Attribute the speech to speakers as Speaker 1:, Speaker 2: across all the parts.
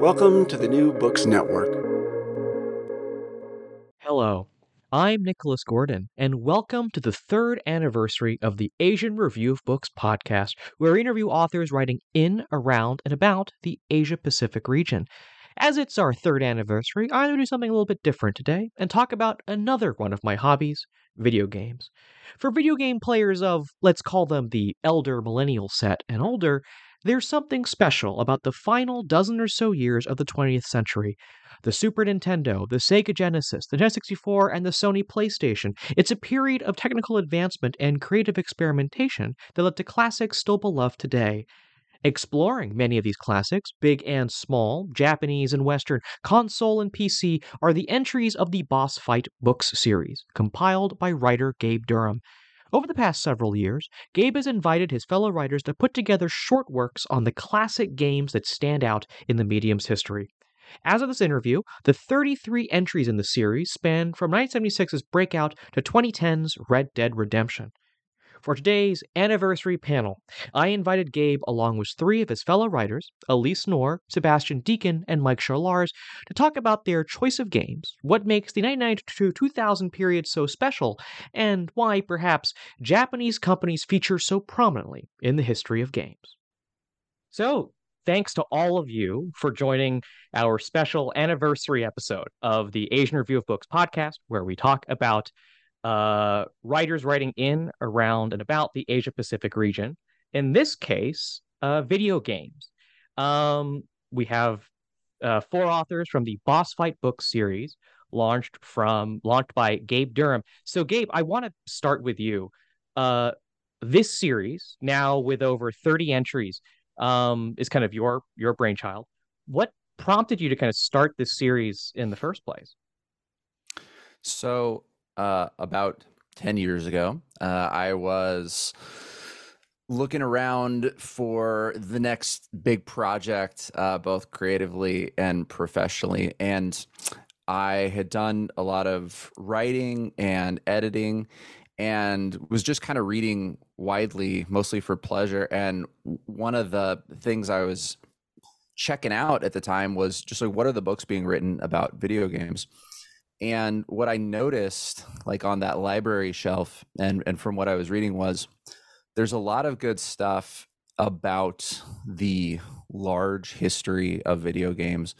Speaker 1: Welcome to the New Books Network.
Speaker 2: Hello, I'm Nicholas Gordon, and welcome to the third anniversary of the Asian Review of Books podcast, where we interview authors writing in, around, and about the Asia Pacific region. As it's our third anniversary, I'm going to do something a little bit different today and talk about another one of my hobbies video games. For video game players of, let's call them the elder millennial set and older, there's something special about the final dozen or so years of the 20th century. The Super Nintendo, the Sega Genesis, the Nintendo 64, and the Sony PlayStation. It's a period of technical advancement and creative experimentation that led to classics still beloved today. Exploring many of these classics, big and small, Japanese and Western, console and PC, are the entries of the Boss Fight Books series, compiled by writer Gabe Durham. Over the past several years, Gabe has invited his fellow writers to put together short works on the classic games that stand out in the medium's history. As of this interview, the 33 entries in the series span from 1976's Breakout to 2010's Red Dead Redemption. For today's anniversary panel, I invited Gabe along with three of his fellow writers, Alyse Knorr, Sebastien Deken, and Mike Sholars, to talk about their choice of games, what makes the 1992 2000 period so special, and why, perhaps, Japanese companies feature so prominently in the history of games. So, thanks to all of you for joining our special anniversary episode of the Asian Review of Books podcast, where we talk about uh, writers writing in, around, and about the Asia Pacific region. In this case, uh, video games. Um, we have uh, four authors from the Boss Fight book series, launched from launched by Gabe Durham. So, Gabe, I want to start with you. Uh, this series, now with over thirty entries, um, is kind of your your brainchild. What prompted you to kind of start this series in the first place?
Speaker 3: So uh, about 10 years ago. Uh, I was looking around for the next big project, uh, both creatively and professionally. And I had done a lot of writing and editing and was just kind of reading widely, mostly for pleasure. And one of the things I was checking out at the time was just like, what are the books being written about video games? And what I noticed, like on that library shelf, and and from what I was reading, was there's a lot of good stuff about the large history of video games,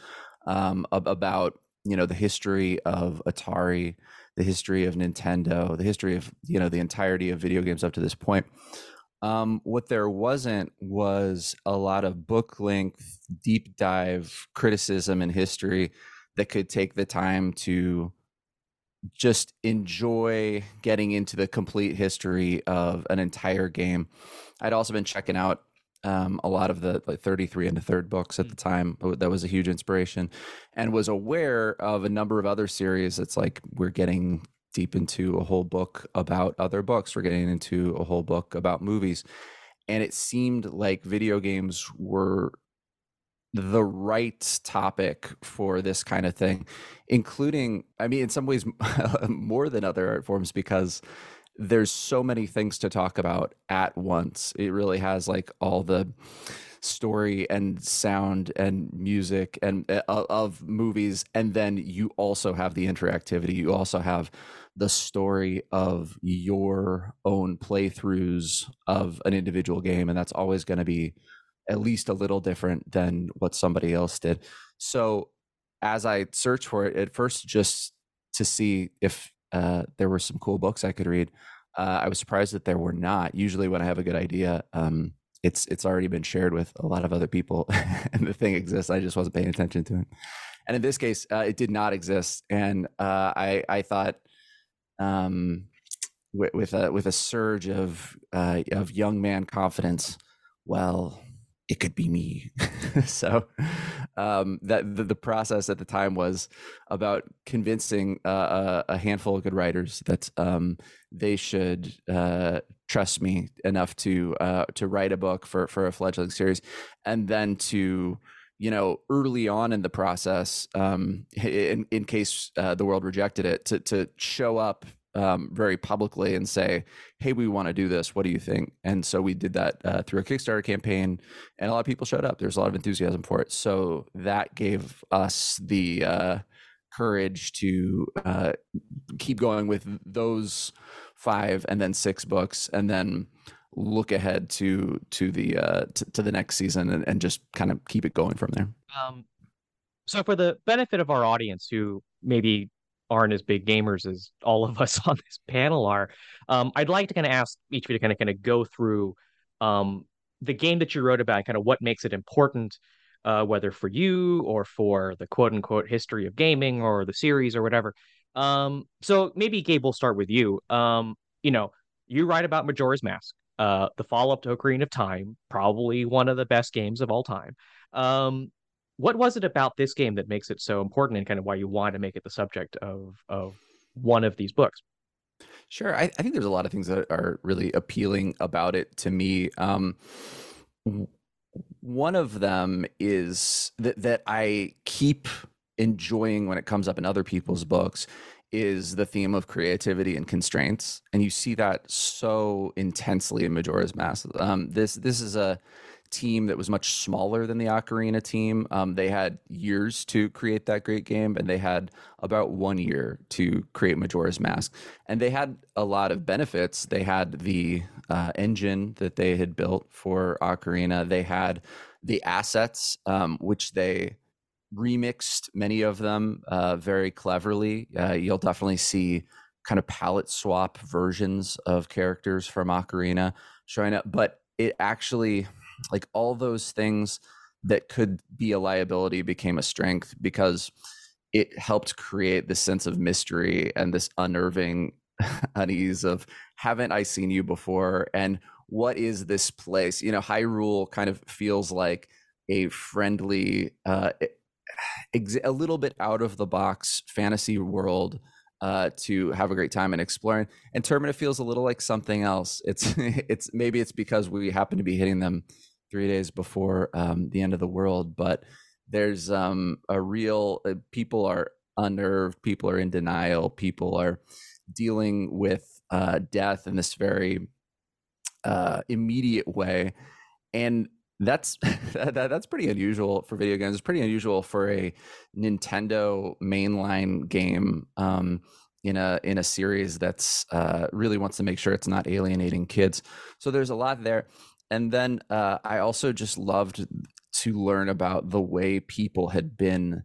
Speaker 3: um, about you know the history of Atari, the history of Nintendo, the history of you know the entirety of video games up to this point. Um, what there wasn't was a lot of book length, deep dive criticism and history that could take the time to just enjoy getting into the complete history of an entire game. I'd also been checking out um, a lot of the like 33 and the third books at the mm. time. That was a huge inspiration, and was aware of a number of other series. It's like we're getting deep into a whole book about other books. We're getting into a whole book about movies, and it seemed like video games were the right topic for this kind of thing, including, I mean, in some ways, more than other art forms because there's so many things to talk about at once. It really has like all the story and sound and music and uh, of movies and then you also have the interactivity you also have the story of your own playthroughs of an individual game and that's always going to be at least a little different than what somebody else did. So as I searched for it at first, just to see if uh, there were some cool books I could read, uh, I was surprised that there were not. Usually, when I have a good idea, um, it's it's already been shared with a lot of other people, and the thing exists. I just wasn't paying attention to it. And in this case, uh, it did not exist, and uh, I I thought. Um, with, with a with a surge of uh, of young man confidence, well, it could be me. so um, that the, the, process at the time was about convincing uh, a, a, handful of good writers that um, they should uh, trust me enough to uh, to write a book for for a fledgling series, and then to you know early on in the process, um, in in case uh, the world rejected it, to to show up um, very publicly and say, "Hey, we want to do this. What do you think?" And so we did that uh, through a Kickstarter campaign, and a lot of people showed up. There's a lot of enthusiasm for it. So that gave us the uh, courage to uh, keep going with those five and then six books, and then look ahead to to the uh, to, to the next season and, and just kind of keep it going from there. Um,
Speaker 2: so, for the benefit of our audience who maybe aren't as big gamers as all of us on this panel are. Um, I'd like to kind of ask each of you to kind of kind of go through um, the game that you wrote about, kind of what makes it important, uh, whether for you or for the quote unquote history of gaming or the series or whatever. Um, so maybe Gabe, we'll start with you. Um, you know, you write about Majora's Mask, uh, the follow up to Ocarina of Time, probably one of the best games of all time. What was it about this game that makes it so important and kind of why you want to make it the subject of of one of these books?
Speaker 3: Sure i, I think there's a lot of things that are really appealing about it to me um, one of them is that that i keep enjoying when it comes up in other people's books is the theme of creativity and constraints and you see that so intensely in majora's mask. Um, this this is a team that was much smaller than the Ocarina team. Um, they had years to create that great game, and they had about one year to create Majora's Mask. And they had a lot of benefits. They had the uh, engine that they had built for Ocarina. They had the assets, um, which they remixed many of them uh, very cleverly. Uh, you'll definitely see kind of palette swap versions of characters from Ocarina showing up, but it actually like all those things that could be a liability became a strength because it helped create this sense of mystery and this unnerving unease of haven't I seen you before and what is this place? You know, Hyrule kind of feels like a friendly, uh, a little bit out of the box fantasy world uh, to have a great time and exploring. And Termina feels a little like something else. It's it's maybe it's because we happen to be hitting them three days before um, the end of the world. But there's um, a real uh, people are unnerved, people are in denial, people are dealing with uh, death in this very uh, immediate way, and that's that, that's pretty unusual for video games. It's pretty unusual for a Nintendo mainline game. Um, in a in a series that's uh, really wants to make sure it's not alienating kids. So there's a lot there and then uh, I also just loved to learn about the way people had been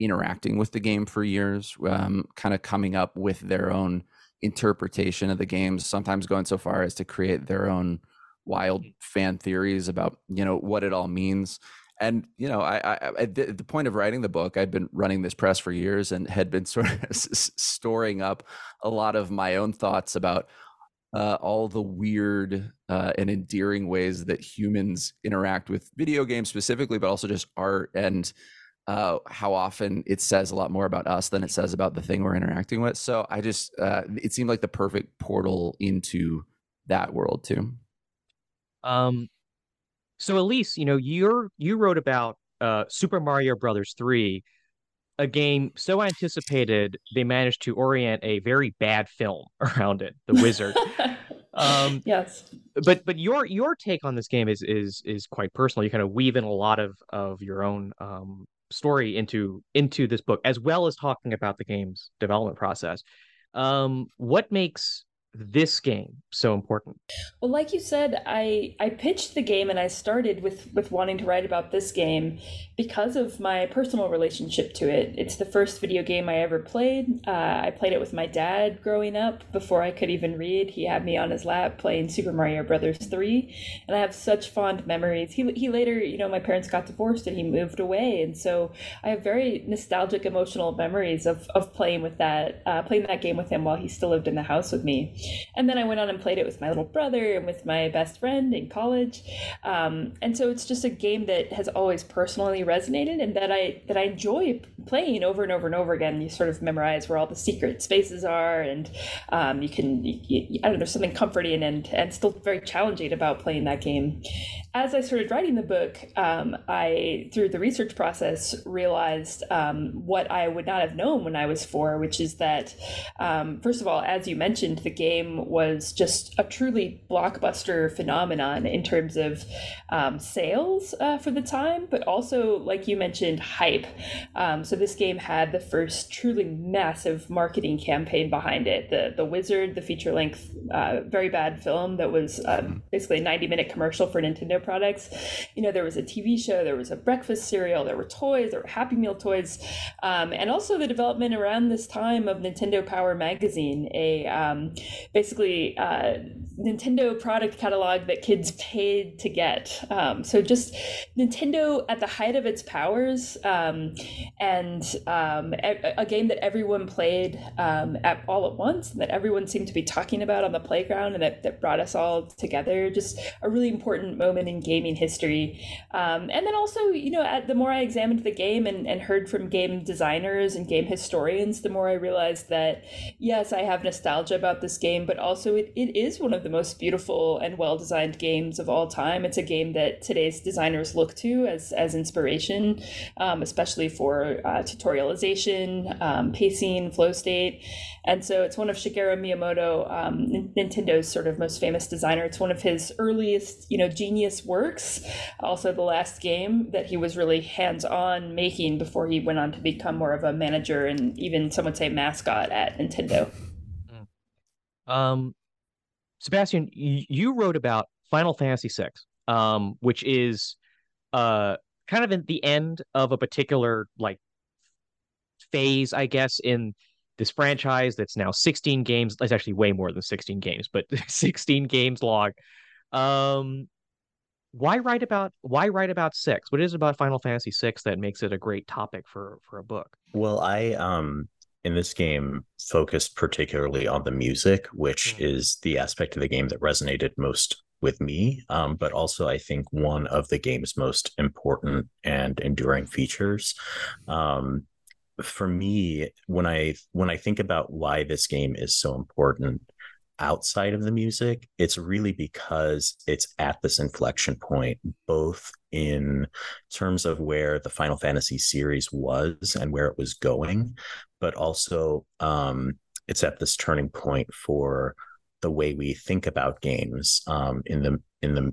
Speaker 3: interacting with the game for years, um, kind of coming up with their own interpretation of the games, sometimes going so far as to create their own wild fan theories about you know what it all means. And you know, I, I at the point of writing the book, I'd been running this press for years and had been sort of storing up a lot of my own thoughts about uh, all the weird uh, and endearing ways that humans interact with video games specifically, but also just art and uh, how often it says a lot more about us than it says about the thing we're interacting with. So I just, uh, it seemed like the perfect portal into that world too. Um,
Speaker 2: so Alyse, you know, you're you wrote about uh, Super Mario Brothers three a game so anticipated they managed to orient a very bad film around it the wizard.
Speaker 4: Um yes.
Speaker 2: but but your your take on this game is is is quite personal. You kind of weave in a lot of of your own um story into into this book as well as talking about the game's development process. Um what makes this game so important?
Speaker 4: Well, like you said, I I pitched the game and I started with with wanting to write about this game because of my personal relationship to it. It's the first video game I ever played. Uh, I played it with my dad growing up before I could even read. He had me on his lap playing Super Mario Brothers 3, and I have such fond memories. He he later, you know, my parents got divorced and he moved away, and so I have very nostalgic emotional memories of of playing with that uh, playing that game with him while he still lived in the house with me. And then I went on and played it with my little brother and with my best friend in college. Um, and so it's just a game that has always personally resonated and that I that I enjoy playing over and over and over again. You sort of memorize where all the secret spaces are, and um, you can you, I don't know something comforting and and still very challenging about playing that game. As I started writing the book, um, I through the research process realized um, what I would not have known when I was four, which is that um, first of all, as you mentioned, the game game was just a truly blockbuster phenomenon in terms of um, sales uh, for the time, but also, like you mentioned, hype. Um, so this game had the first truly massive marketing campaign behind it. The the Wizard, the feature length, uh, very bad film that was um, basically a ninety minute commercial for Nintendo products. You know, there was a TV show, there was a breakfast cereal, there were toys, there were Happy Meal toys, um, and also the development around this time of Nintendo Power magazine, a um, basically uh, Nintendo product catalog that kids paid to get. Um, so just Nintendo at the height of its powers, um, and um, a, a, game that everyone played um, at all at once, and that everyone seemed to be talking about on the playground, and that, that brought us all together. Just a really important moment in gaming history. Um, and then also, you know, at, the more I examined the game and, and heard from game designers and game historians, the more I realized that yes, I have nostalgia about this game, but also it, it is one of the most beautiful and well designed games of all time. It's a game that today's designers look to as, as inspiration, um, especially for uh, tutorialization, um, pacing, flow state. And so it's one of Shigeru Miyamoto, um, Nintendo's sort of most famous designer. It's one of his earliest, you know, genius works. Also, the last game that he was really hands on making before he went on to become more of a manager and even some would say mascot at Nintendo.
Speaker 2: Um, Sebastien, you wrote about Final Fantasy VI, um, which is uh kind of at the end of a particular like phase, I guess, in this franchise that's now 16 games. It's actually way more than 16 games, but 16 games long. Um, why write about why write about six? What is it about Final Fantasy VI that makes it a great topic for for a book?
Speaker 5: Well, I um in this game focused particularly on the music, which mm. is the aspect of the game that resonated most with me. Um, but also, I think one of the game's most important and enduring features. Um, for me, when I when I think about why this game is so important, outside of the music, it's really because it's at this inflection point, both in terms of where the Final Fantasy series was and where it was going, but also um, it's at this turning point for the way we think about games um, in the in the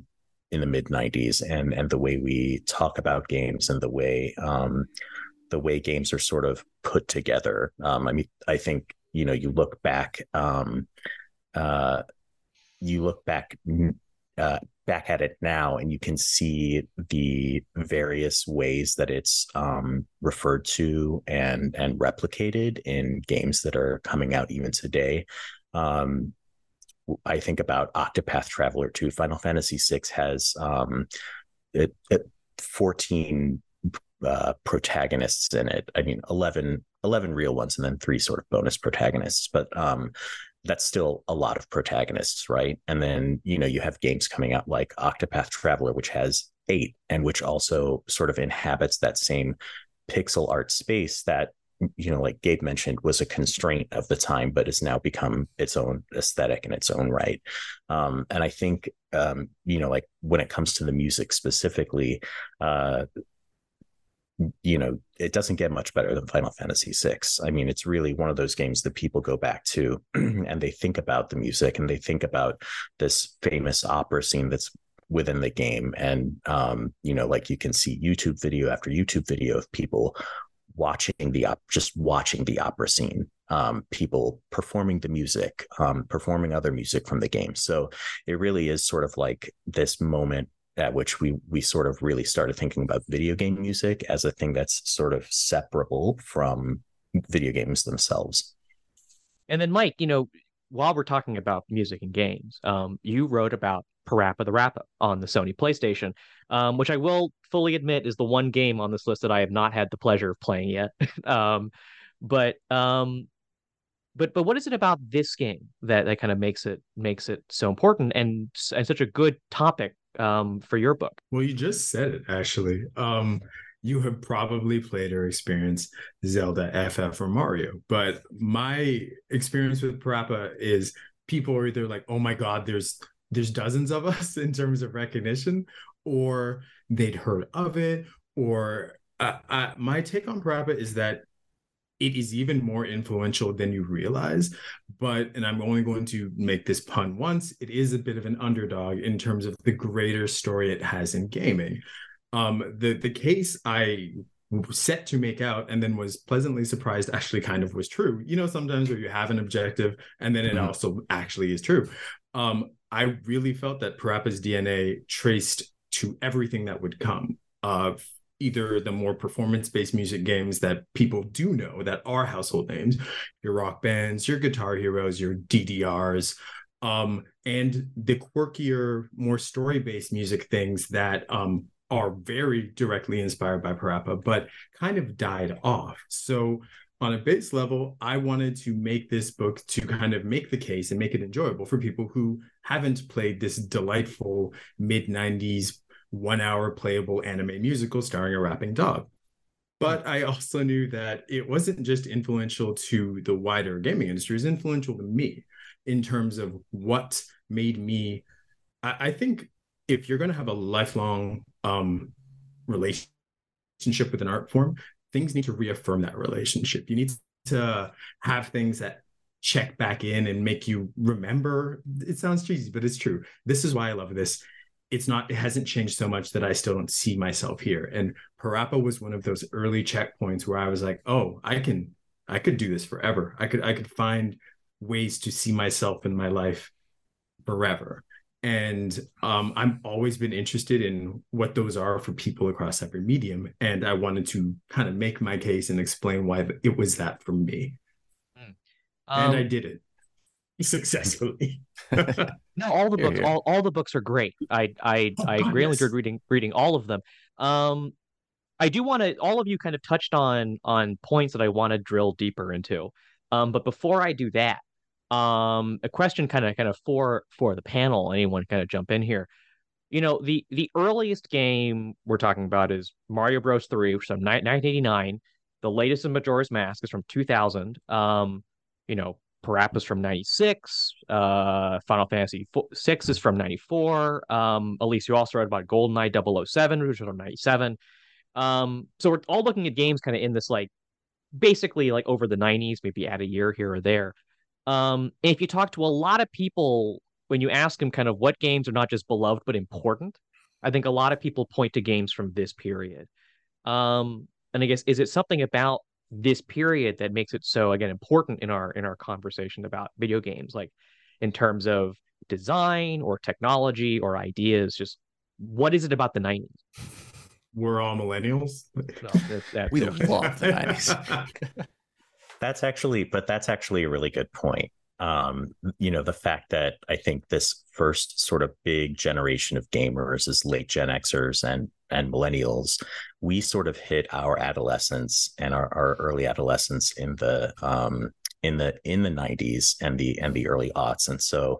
Speaker 5: in the mid 90s and and the way we talk about games and the way um, the way games are sort of put together. Um, I mean, I think you know you look back um, uh, you look back uh, back at it now and you can see the various ways that it's um, referred to and and replicated in games that are coming out even today. Um, I think about Octopath Traveler 2. Final Fantasy VI has um, it, it 14 uh, protagonists in it. I mean, 11, 11 real ones and then three sort of bonus protagonists. But um, that's still a lot of protagonists, right? And then, you know, you have games coming out like Octopath Traveler, which has eight and which also sort of inhabits that same pixel art space that, you know, like Gabe mentioned, was a constraint of the time, but has now become its own aesthetic in its own right. Um, and I think, um, you know, like when it comes to the music specifically, uh, you know, it doesn't get much better than Final Fantasy VI. I mean, it's really one of those games that people go back to and they think about the music and they think about this famous opera scene that's within the game. And, um, you know, like you can see YouTube video after YouTube video of people watching the op- just watching the opera scene um, people performing the music um, performing other music from the game so it really is sort of like this moment at which we we sort of really started thinking about video game music as a thing that's sort of separable from video games themselves
Speaker 2: and then mike you know while we're talking about music and games um, you wrote about Parappa the Rapper on the Sony PlayStation, um, which I will fully admit is the one game on this list that I have not had the pleasure of playing yet. um, but um, but but what is it about this game that that kind of makes it makes it so important and and such a good topic um, for your book?
Speaker 6: Well, you just said it actually. Um, you have probably played or experienced Zelda, FF, or Mario, but my experience with Parappa is people are either like, "Oh my god, there's there's dozens of us in terms of recognition, or they'd heard of it, or uh, uh, my take on Parappa is that it is even more influential than you realize. But, and I'm only going to make this pun once, it is a bit of an underdog in terms of the greater story it has in gaming. Um, the the case I set to make out and then was pleasantly surprised actually kind of was true. You know, sometimes where you have an objective and then it mm-hmm. also actually is true. Um, I really felt that Parappa's DNA traced to everything that would come. Uh, either the more performance-based music games that people do know that are household names, your rock bands, your guitar heroes, your DDRs, um, and the quirkier, more story-based music things that um, are very directly inspired by Parappa, but kind of died off. So on a base level, I wanted to make this book to kind of make the case and make it enjoyable for people who haven't played this delightful mid 90s one hour playable anime musical starring a rapping dog. But I also knew that it wasn't just influential to the wider gaming industry, it was influential to me in terms of what made me. I, I think if you're going to have a lifelong um, relationship with an art form, things need to reaffirm that relationship. You need to have things that check back in and make you remember. It sounds cheesy, but it's true. This is why I love this. It's not, it hasn't changed so much that I still don't see myself here. And Parappa was one of those early checkpoints where I was like, oh, I can, I could do this forever. I could, I could find ways to see myself in my life forever. And um, I've always been interested in what those are for people across every medium, and I wanted to kind of make my case and explain why it was that for me, um, and I um, did it successfully.
Speaker 2: no, all the books, all, all the books are great. I I oh, I God, really yes. enjoyed reading reading all of them. Um, I do want to. All of you kind of touched on on points that I want to drill deeper into. Um, but before I do that, um, a question kind of kind of for for the panel. Anyone kind of jump in here. You know, the the earliest game we're talking about is Mario Bros. 3, which is from 1989. The latest in Majora's Mask is from 2000. Um, you know, Parappa's from 96. Uh, Final Fantasy 6 is from 94. Um, Alyse, you also read about GoldenEye 007, which was from 97. Um, so we're all looking at games kind of in this like basically like over the 90s, maybe add a year here or there. Um, if you talk to a lot of people, when you ask them kind of what games are not just beloved but important, I think a lot of people point to games from this period. Um, and I guess is it something about this period that makes it so again important in our in our conversation about video games, like in terms of design or technology or ideas? Just what is it about the '90s?
Speaker 6: We're all millennials. No,
Speaker 3: that, we love the '90s.
Speaker 5: that's actually, but that's actually a really good point. Um, you know, the fact that I think this first sort of big generation of gamers is late Gen Xers and and millennials. We sort of hit our adolescence and our, our early adolescence in the um, in the in the 90s and the and the early aughts and so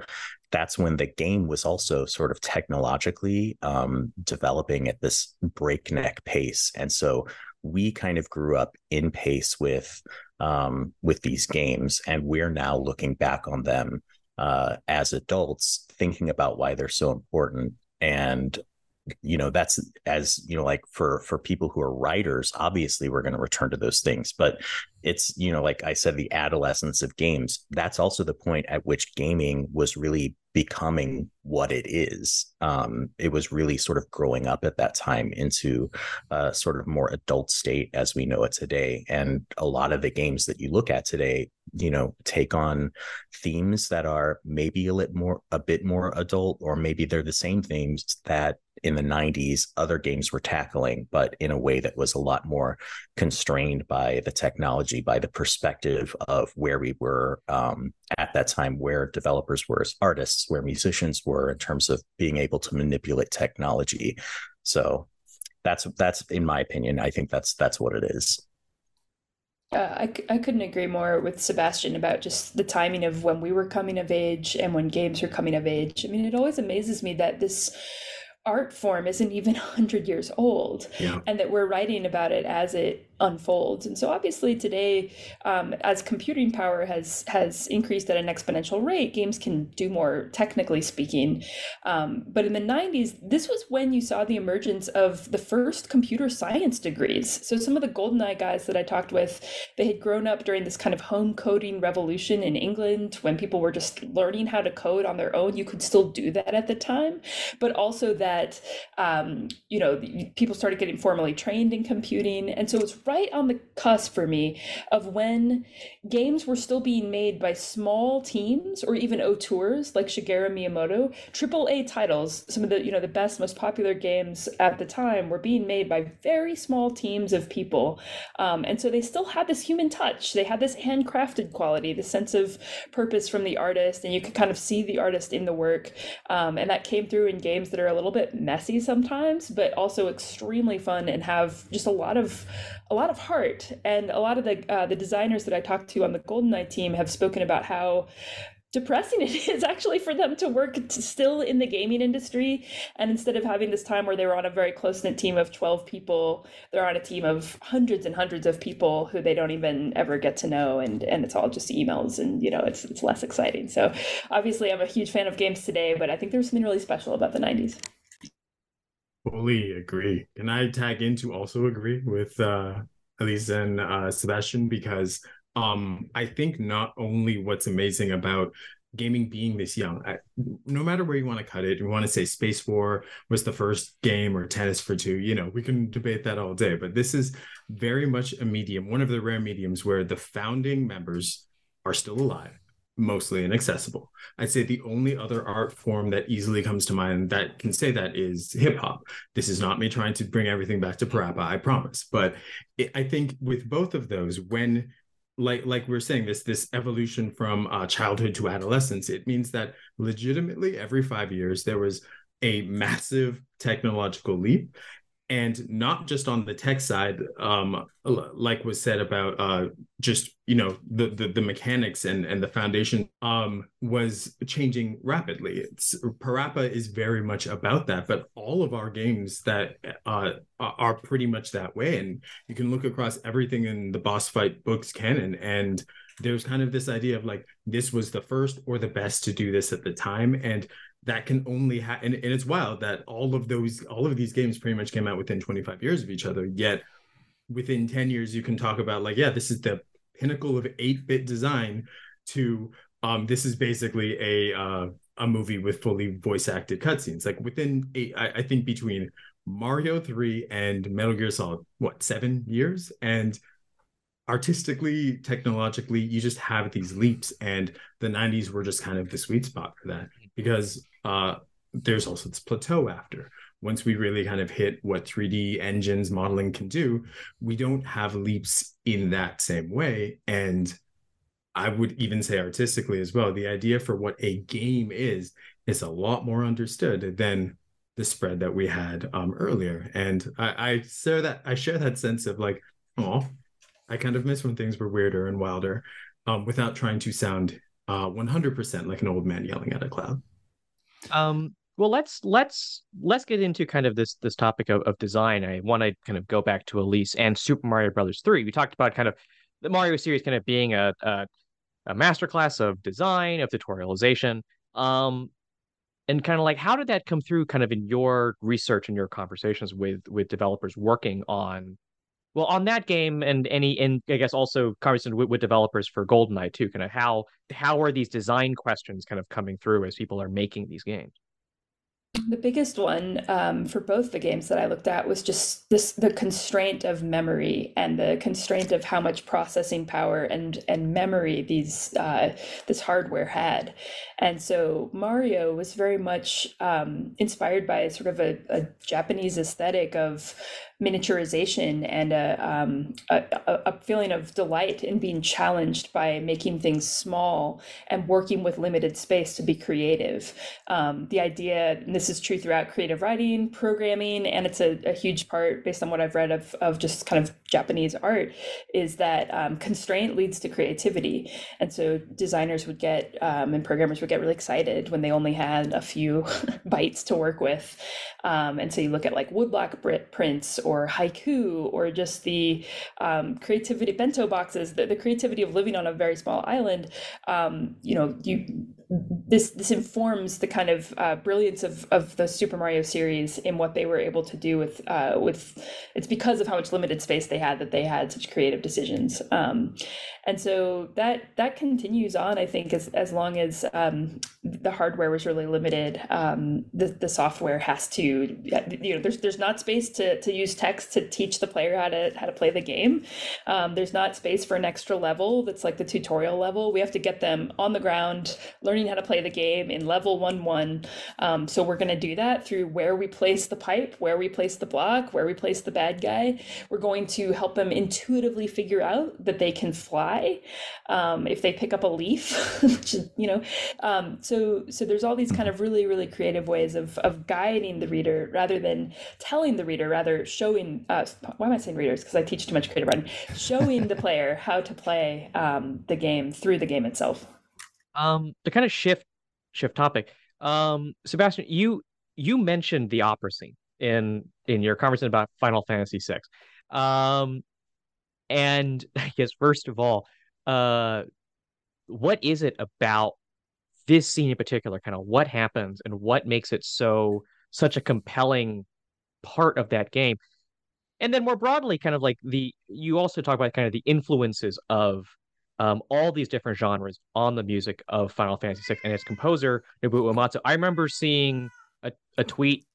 Speaker 5: that's when the game was also sort of technologically um, developing at this breakneck pace and so we kind of grew up in pace with um, with these games, and we're now looking back on them uh, as adults, thinking about why they're so important. And you know that's as you know like for for people who are writers obviously we're going to return to those things but it's you know like i said the adolescence of games that's also the point at which gaming was really becoming what it is. Um it was really sort of growing up at that time into a sort of more adult state as we know it today and a lot of the games that you look at today you know take on themes that are maybe a little more a bit more adult or maybe they're the same themes that in the 90s other games were tackling but in a way that was a lot more constrained by the technology by the perspective of where we were um, at that time where developers were as artists where musicians were in terms of being able to manipulate technology. So that's that's in my opinion i think that's that's what it is
Speaker 4: uh, I, I couldn't agree more with Sebastien about just the timing of when we were coming of age and when games were coming of age. I mean, it always amazes me that this art form isn't even 100 years old yeah. and that we're writing about it as it unfolds. And so obviously today, um, as computing power has has increased at an exponential rate, games can do more technically speaking. Um, but in the 90s, this was when you saw the emergence of the first computer science degrees. So some of the GoldenEye guys that I talked with, they had grown up during this kind of home coding revolution in England when people were just learning how to code on their own. You could still do that at the time, but also that um, you know people started getting formally trained in computing, and so it's right on the cusp for me of when games were still being made by small teams or even auteurs like Shigeru Miyamoto. Triple A titles, some of the you know the best, most popular games at the time, were being made by very small teams of people, um, and so they still had this human touch. They had this handcrafted quality, the sense of purpose from the artist, and you could kind of see the artist in the work, um, and that came through in games that are a little bit messy sometimes, but also extremely fun and have just a lot of a lot of heart. And a lot of the uh, the designers that I talked to on the GoldenEye team have spoken about how depressing it is actually for them to work to still in the gaming industry and instead of having this time where they were on a very close-knit team of 12 people they're on a team of hundreds and hundreds of people who they don't even ever get to know and and it's all just emails and you know it's it's less exciting so obviously i'm a huge fan of games today but i think there's something really special about the 90s
Speaker 6: Fully agree. Can I tag in to also agree with uh, Alyse and uh, Sebastien? Because um, I think not only what's amazing about gaming being this young, I, no matter where you want to cut it, you want to say Spacewar was the first game or Tennis for Two, you know, we can debate that all day. But this is very much a medium, one of the rare mediums where the founding members are still alive mostly inaccessible. I'd say the only other art form that easily comes to mind that can say that is hip hop. This is not me trying to bring everything back to Parappa, I promise. But it, I think with both of those, when like like we're saying this this evolution from uh, childhood to adolescence, it means that legitimately every five years there was a massive technological leap and not just on the tech side um, like was said about uh, just you know the, the, the mechanics and and the foundation um, was changing rapidly. It's parappa is very much about that but all of our games that uh, are pretty much that way. And you can look across everything in the boss fight books canon and there's kind of this idea of like this was the first or the best to do this at the time. And that can only happen and, and it's wild that all of those all of these games pretty much came out within 25 years of each other yet within 10 years you can talk about like yeah this is the pinnacle of 8-bit design to um this is basically a uh a movie with fully voice acted cutscenes. Like within eight I, I think between mario 3 and metal gear solid what seven years? And artistically technologically you just have these leaps and the 90s were just kind of the sweet spot for that because uh, there's also this plateau after. Once we really kind of hit what 3D engines modeling can do, we don't have leaps in that same way. And I would even say artistically as well, the idea for what a game is is a lot more understood than the spread that we had um, earlier. And I, I share that I share that sense of like, oh, I kind of miss when things were weirder and wilder, um, without trying to sound uh, 100% like an old man yelling at a cloud.
Speaker 2: Um, well, let's let's let's get into kind of this this topic of, of design. I want to kind of go back to Alyse and Super Mario Brothers three. We talked about kind of the Mario series kind of being a a, a masterclass of design of tutorialization. Um, and kind of like how did that come through kind of in your research and your conversations with with developers working on well on that game and any and i guess also conversation with, with developers for goldeneye too kind of how how are these design questions kind of coming through as people are making these games
Speaker 4: the biggest one um, for both the games that I looked at was just this the constraint of memory and the constraint of how much processing power and and memory these uh, this hardware had. And so Mario was very much um, inspired by sort of a, a Japanese aesthetic of miniaturization and a, um, a, a, feeling of delight in being challenged by making things small and working with limited space to be creative. Um, the idea, and this is true throughout creative writing, programming, and it's a, a, huge part based on what I've read of, of just kind of Japanese art, is that um, constraint leads to creativity. And so designers would get um, and programmers would get really excited when they only had a few bytes to work with. Um, and so you look at like woodblock prints or haiku or just the um, creativity bento boxes, the, the, creativity of living on a very small island. Um, you know, you this this informs the kind of uh, brilliance of of the Super Mario series in what they were able to do with uh, with. It's because of how much limited space they had that they had such creative decisions. Um, and so that that continues on i think as, as long as um, the hardware was really limited um, the, the software has to you know there's there's not space to, to use text to teach the player how to how to play the game um, there's not space for an extra level that's like the tutorial level we have to get them on the ground learning how to play the game in level one one um, so we're going to do that through where we place the pipe where we place the block where we place the bad guy we're going to help them intuitively figure out that they can fly fly um, if they pick up a leaf, which is, you know, um, so so there's all these kind of really really creative ways of of guiding the reader rather than telling the reader, rather showing. Uh, why am I saying readers? Because I teach too much creative writing. Showing the player how to play um, the game through the game itself.
Speaker 2: Um, to kind of shift shift topic, um, Sebastien, you you mentioned the opera scene in in your conversation about Final Fantasy VI. Um, and I guess first of all, uh, what is it about this scene in particular? Kind of what happens and what makes it so such a compelling part of that game? And then more broadly, kind of like the you also talk about kind of the influences of um, all these different genres on the music of Final Fantasy VI and its composer Nobuo Uematsu. I remember seeing a, a tweet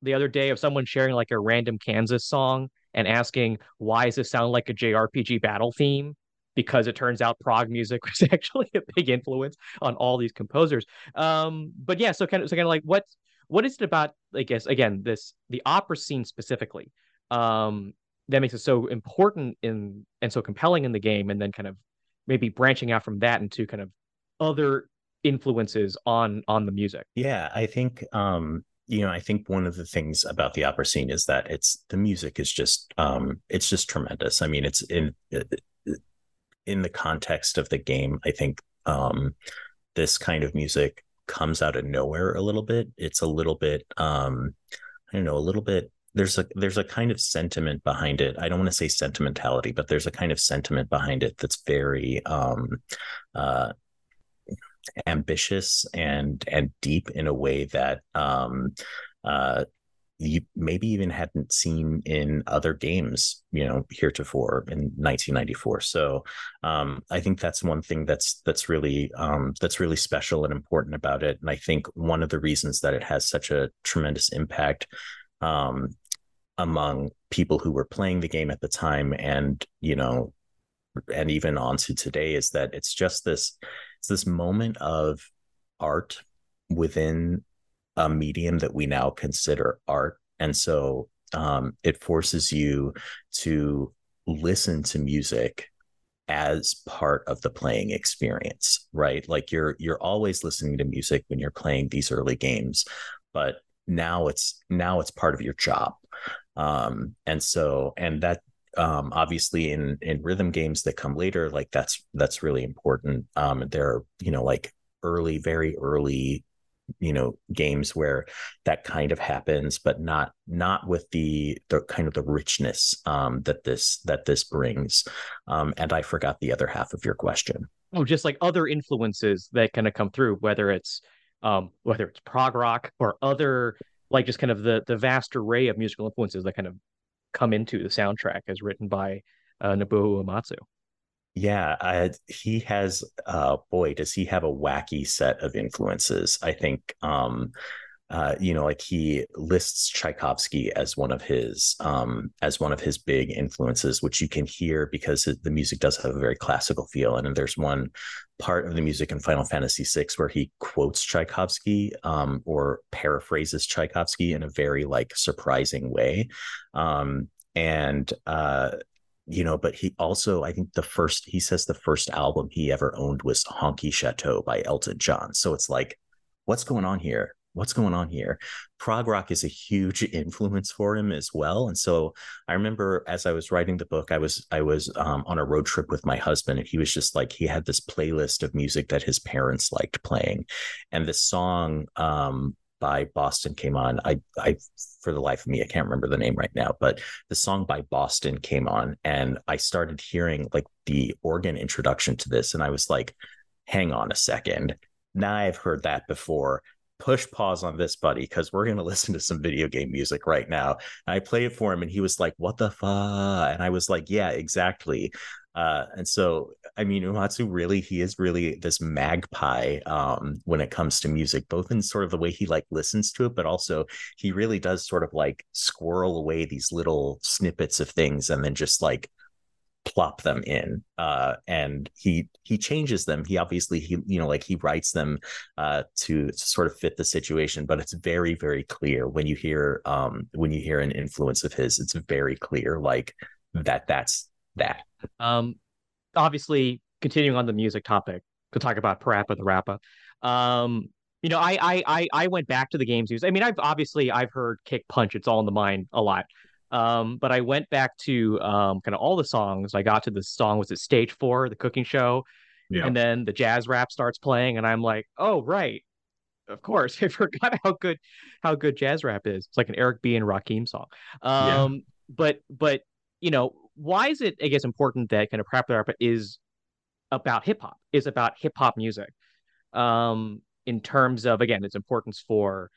Speaker 2: the other day of someone sharing like a random Kansas song and asking why does this sound like a JRPG battle theme? Because it turns out prog music was actually a big influence on all these composers. Um, but yeah, so kind of so kind of like what what is it about? I guess again, this the opera scene specifically um, that makes it so important in and so compelling in the game, and then kind of maybe branching out from that into kind of other influences on on the music.
Speaker 5: Yeah, I think um, you know, I think one of the things about the opera scene is that it's the music is just um it's just tremendous. I mean, it's in in the context of the game, I think um this kind of music comes out of nowhere a little bit. It's a little bit um I don't know, a little bit there's a there's a kind of sentiment behind it. I don't want to say sentimentality, but there's a kind of sentiment behind it that's very um uh ambitious and and deep in a way that um, uh, you maybe even hadn't seen in other games, you know, heretofore in 1994. So um, I think that's one thing that's that's really um, that's really special and important about it. And I think one of the reasons that it has such a tremendous impact um, among people who were playing the game at the time, and you know, and even on to today, is that it's just this it's this moment of art within a medium that we now consider art. And so um, it forces you to listen to music as part of the playing experience right like you're you're always listening to music when you're playing these early games but now it's now it's part of your job um and so and that um, obviously in in rhythm games that come later like that's that's really important. Um there are you know like early very early you know games where that kind of happens but not not with the the kind of the richness um that this that this brings. Um and i forgot the other half of your question.
Speaker 2: Oh just like other influences that kind of come through whether it's um, whether it's prog rock or other like just kind of the the vast array of musical influences that kind of come into the soundtrack as written by uh, Nobuo Uematsu.
Speaker 5: Yeah, he has. Uh, boy, does he have a wacky set of influences? I think. Um, uh, you know, like he lists Tchaikovsky as one of his um, as one of his big influences, which you can hear because the music does have a very classical feel. And there's one part of the music in Final Fantasy VI where he quotes Tchaikovsky um, or paraphrases Tchaikovsky in a very like surprising way. Um, and uh, you know, but he also, I think the first, he says the first album he ever owned was Honky Chateau by Elton John. So it's like, what's going on here? What's going on here? Prog rock is a huge influence for him as well. And so I remember as I was writing the book, I was I was um, on a road trip with my husband, and he was just like he had this playlist of music that his parents liked playing, and this song um, by Boston came on. I I for the life of me I can't remember the name right now, but the song by Boston came on, and I started hearing like the organ introduction to this, and I was like, hang on a second. Now I've heard that before push pause on this, buddy, because we're going to listen to some video game music right now. And I played it for him and he was like, what the fuck? And I was like, yeah, exactly. Uh, and so, I mean, Uematsu really, he is really this magpie um, when it comes to music, both in sort of the way he like listens to it, but also he really does sort of like squirrel away these little snippets of things and then just like plop them in uh, and he he changes them. He obviously he you know like he writes them uh, to, to sort of fit the situation but it's very very clear when you hear um when you hear an influence of his it's very clear like that that's that.
Speaker 2: Um obviously continuing on the music topic to talk about Parappa the Rapper um you know I I I I went back to the games. Use I mean I've obviously I've heard kick punch it's all in the mind a lot um, but I went back to um, kind of all the songs. I got to the song was it Stage Four, the cooking show, yeah. and then the jazz rap starts playing, and I'm like, oh right, of course, I forgot how good how good jazz rap is. It's like an Eric B and Rakim song. Um, yeah. but but you know why is it I guess important that kind of Parappa Rap is about hip hop is about hip hop music um in terms of again its importance for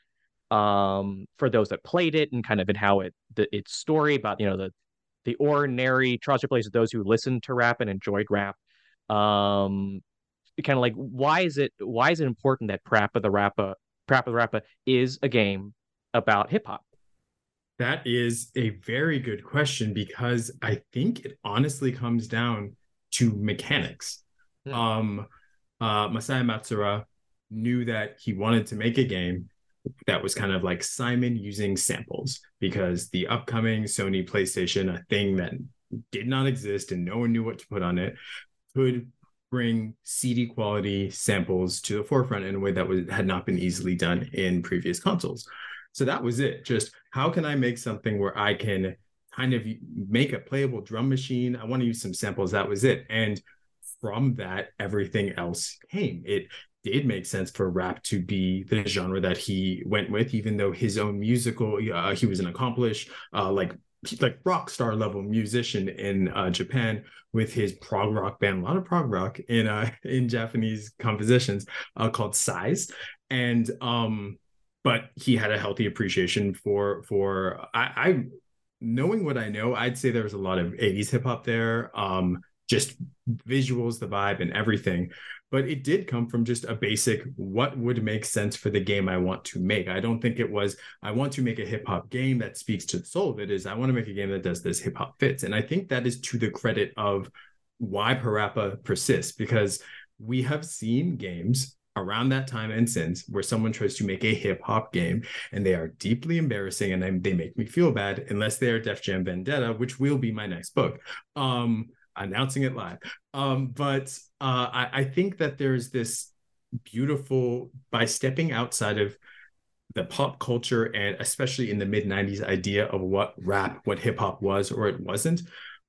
Speaker 2: um, for those that played it and kind of in how it the, its story about you know the the ordinary trials place of those who listened to rap and enjoyed rap. Um, kind of like why is it why is it important that Parappa the Rapper Parappa the Rapper is a game about hip hop?
Speaker 6: That is a very good question because I think it honestly comes down to mechanics. Hmm. Um, uh, Masaya Matsuura knew that he wanted to make a game that was kind of like Simon using samples because the upcoming Sony PlayStation, a thing that did not exist and no one knew what to put on it, could bring CD quality samples to the forefront in a way that was had not been easily done in previous consoles. So that was it. Just how can I make something where I can kind of make a playable drum machine? I want to use some samples. That was it. And from that, everything else came. It did make sense for rap to be the genre that he went with, even though his own musical, uh, he was an accomplished, uh, like like rock star level musician in uh, Japan with his prog rock band, a lot of prog rock in uh, in Japanese compositions uh, called PSY·S, and um, but he had a healthy appreciation for for I, I knowing what I know, I'd say there was a lot of 80s hip hop there. Um, just visuals, the vibe, and everything but it did come from just a basic what would make sense for the game I want to make. I don't think it was I want to make a hip hop game that speaks to the soul of it is I want to make a game that does this hip hop fits. And I think that is to the credit of why Parappa persists because we have seen games around that time and since where someone tries to make a hip hop game and they are deeply embarrassing and they make me feel bad unless they are Def Jam Vendetta, which will be my next book. Um, announcing it live. Um, but uh, I, I think that there's this beautiful by stepping outside of the pop culture and especially in the mid 90s idea of what rap what hip hop was or it wasn't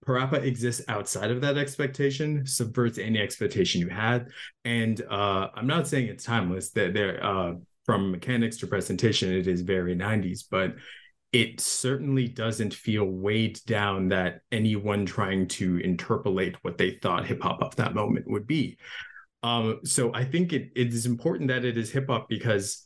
Speaker 6: parappa exists outside of that expectation subverts any expectation you had and uh, i'm not saying it's timeless that there uh, from mechanics to presentation it is very 90s but it certainly doesn't feel weighed down that anyone trying to interpolate what they thought hip hop of that moment would be. Um, so I think it, it is important that it is hip hop because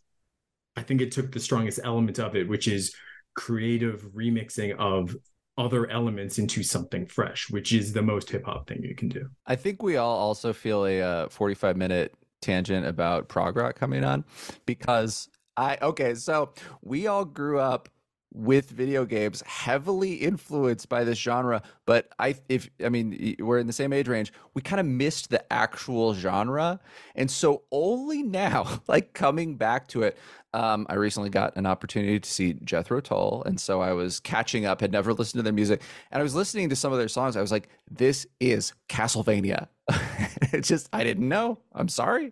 Speaker 6: I think it took the strongest element of it, which is creative remixing of other elements into something fresh, which is the most hip hop thing you can do.
Speaker 3: I think we all also feel a uh, 45 minute tangent about prog rock coming on because I okay, so we all grew up with video games heavily influenced by this genre but i if i mean we're in the same age range we kind of missed the actual genre and so only now like coming back to it um, i recently got an opportunity to see jethro tull and so i was catching up had never listened to their music and i was listening to some of their songs i was like this is castlevania. It's just i didn't know i'm sorry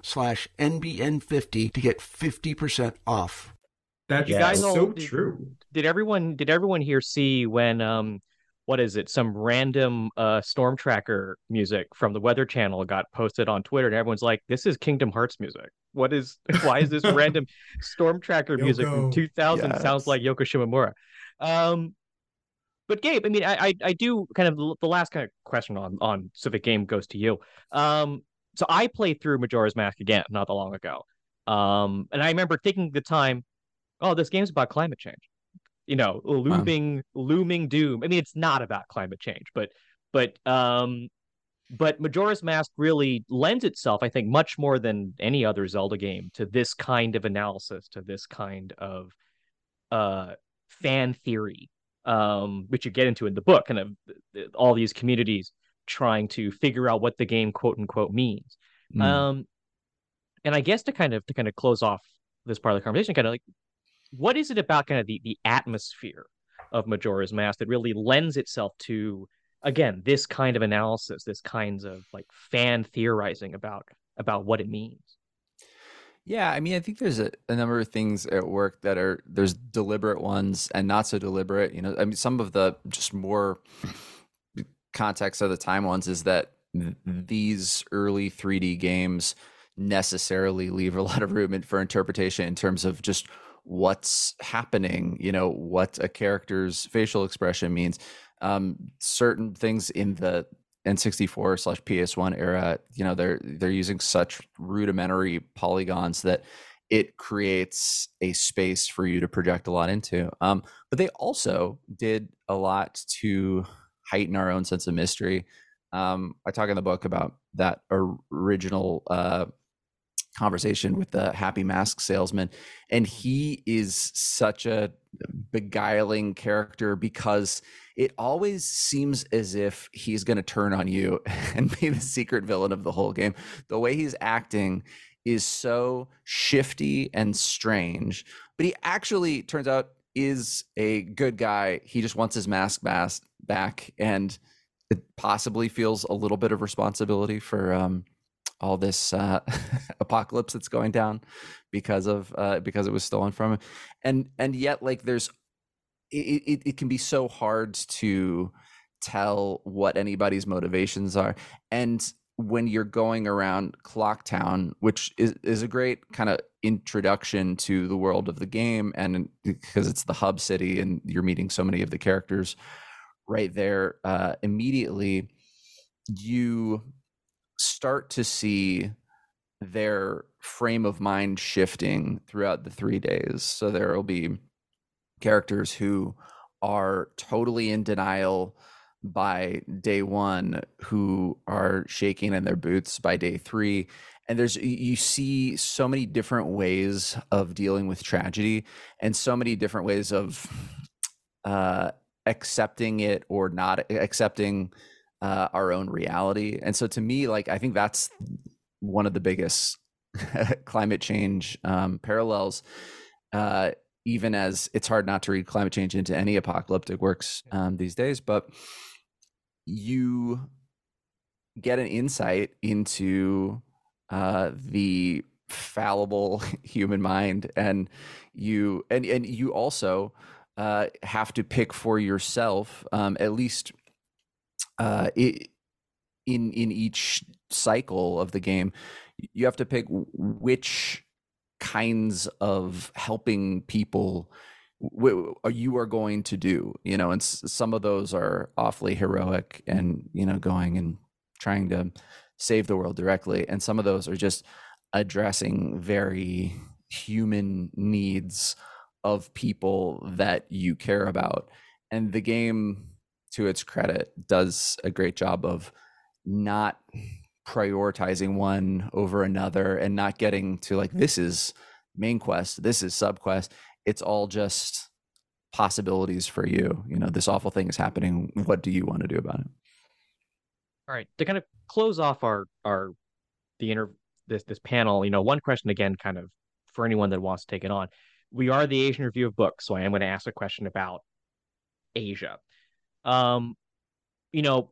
Speaker 1: slash NBN50 to get 50% off.
Speaker 6: That's
Speaker 2: You guys
Speaker 6: so
Speaker 2: all- did-
Speaker 6: true.
Speaker 2: Did everyone did everyone here see when um what is it some random uh storm tracker music from the Weather Channel got posted on Twitter and everyone's like this is Kingdom Hearts music. What is why is this random storm tracker music from
Speaker 6: Yoko.
Speaker 2: 2000 sounds like Yoko Shimomura? Um but Gabe, I mean, I, I I do kind of the last kind of question on on Civic Game goes to you. Um, so I played through Majora's Mask again not that long ago. Um, and I remember thinking at the time, oh, this game's about climate change. You know, looming looming doom. I mean, it's not about climate change, but but um but Majora's Mask really lends itself, I think, much more than any other Zelda game to this kind of analysis, to this kind of uh fan theory, um, which you get into in the book, kind of all these communities trying to figure out what the game quote unquote means.
Speaker 3: Mm.
Speaker 2: Um, and I guess to kind of to kind of close off this part of the conversation, kind of like, what is it about kind of the the atmosphere of Majora's Mask that really lends itself to again this kind of analysis, this kinds of like fan theorizing about about what it means.
Speaker 3: Yeah, I mean, I think there's a, a number of things at work that are there's deliberate ones and not so deliberate. You know, I mean, some of the just more context of the time ones is that th- these early 3D games necessarily leave a lot of room for interpretation in terms of just what's happening. You know, what a character's facial expression means. Um, certain things in the N64 slash PS1 era, you know, they're they're using such rudimentary polygons that it creates a space for you to project a lot into. Um, but they also did a lot to heighten our own sense of mystery. Um, I talk in the book about that original uh, conversation with the Happy Mask salesman, and he is such a beguiling character because it always seems as if he's going to turn on you and be the secret villain of the whole game. The way he's acting is so shifty and strange, but he actually turns out is a good guy. He just wants his mask bas- back and it possibly feels a little bit of responsibility for um, all this uh, apocalypse that's going down because of uh, because it was stolen from him, and and yet like there's it, it, it can be so hard to tell what anybody's motivations are and when you're going around clocktown which is, is a great kind of introduction to the world of the game and because it's the hub city and you're meeting so many of the characters right there uh, immediately you start to see their frame of mind shifting throughout the three days. So there will be characters who are totally in denial by day one who are shaking in their boots by day three. And there's you see so many different ways of dealing with tragedy and so many different ways of uh, accepting it or not accepting uh, our own reality. And so to me like i think that's one of the biggest climate change um, parallels uh, even as it's hard not to read climate change into any apocalyptic works um, these days. But you get an insight into uh, the fallible human mind and you and and you also uh, have to pick for yourself um, at least uh, it, in in each cycle of the game you have to pick which kinds of helping people Uh, you are going to do you know and some of those are awfully heroic and you know going and trying to save the world directly and some of those are just addressing very human needs of people that you care about and the game to its credit does a great job of not prioritizing one over another and not getting to like this is main quest this is sub quest it's all just possibilities for you. You know this awful thing is happening. What do you want to do about it?
Speaker 2: All right to kind of close off our our the inter this this panel you know one question again kind of for anyone that wants to take it on. We are the asian review of books so i am going to ask a question about asia. Um you know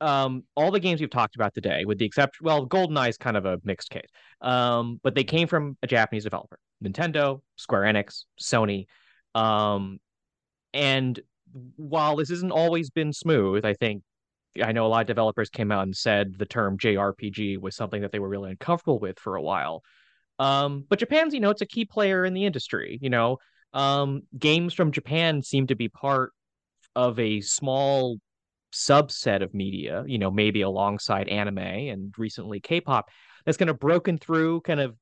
Speaker 2: um, all the games we've talked about today, with the exception, well, GoldenEye is kind of a mixed case, um, but they came from a Japanese developer, Nintendo, Square Enix, Sony, um, and while this hasn't always been smooth, I think I know a lot of developers came out and said the term JRPG was something that they were really uncomfortable with for a while. Um, but Japan's, you know, it's a key player in the industry. You know, um, games from Japan seem to be part of a small subset of media, you know, maybe alongside anime and recently K-pop, that's kind of broken through kind of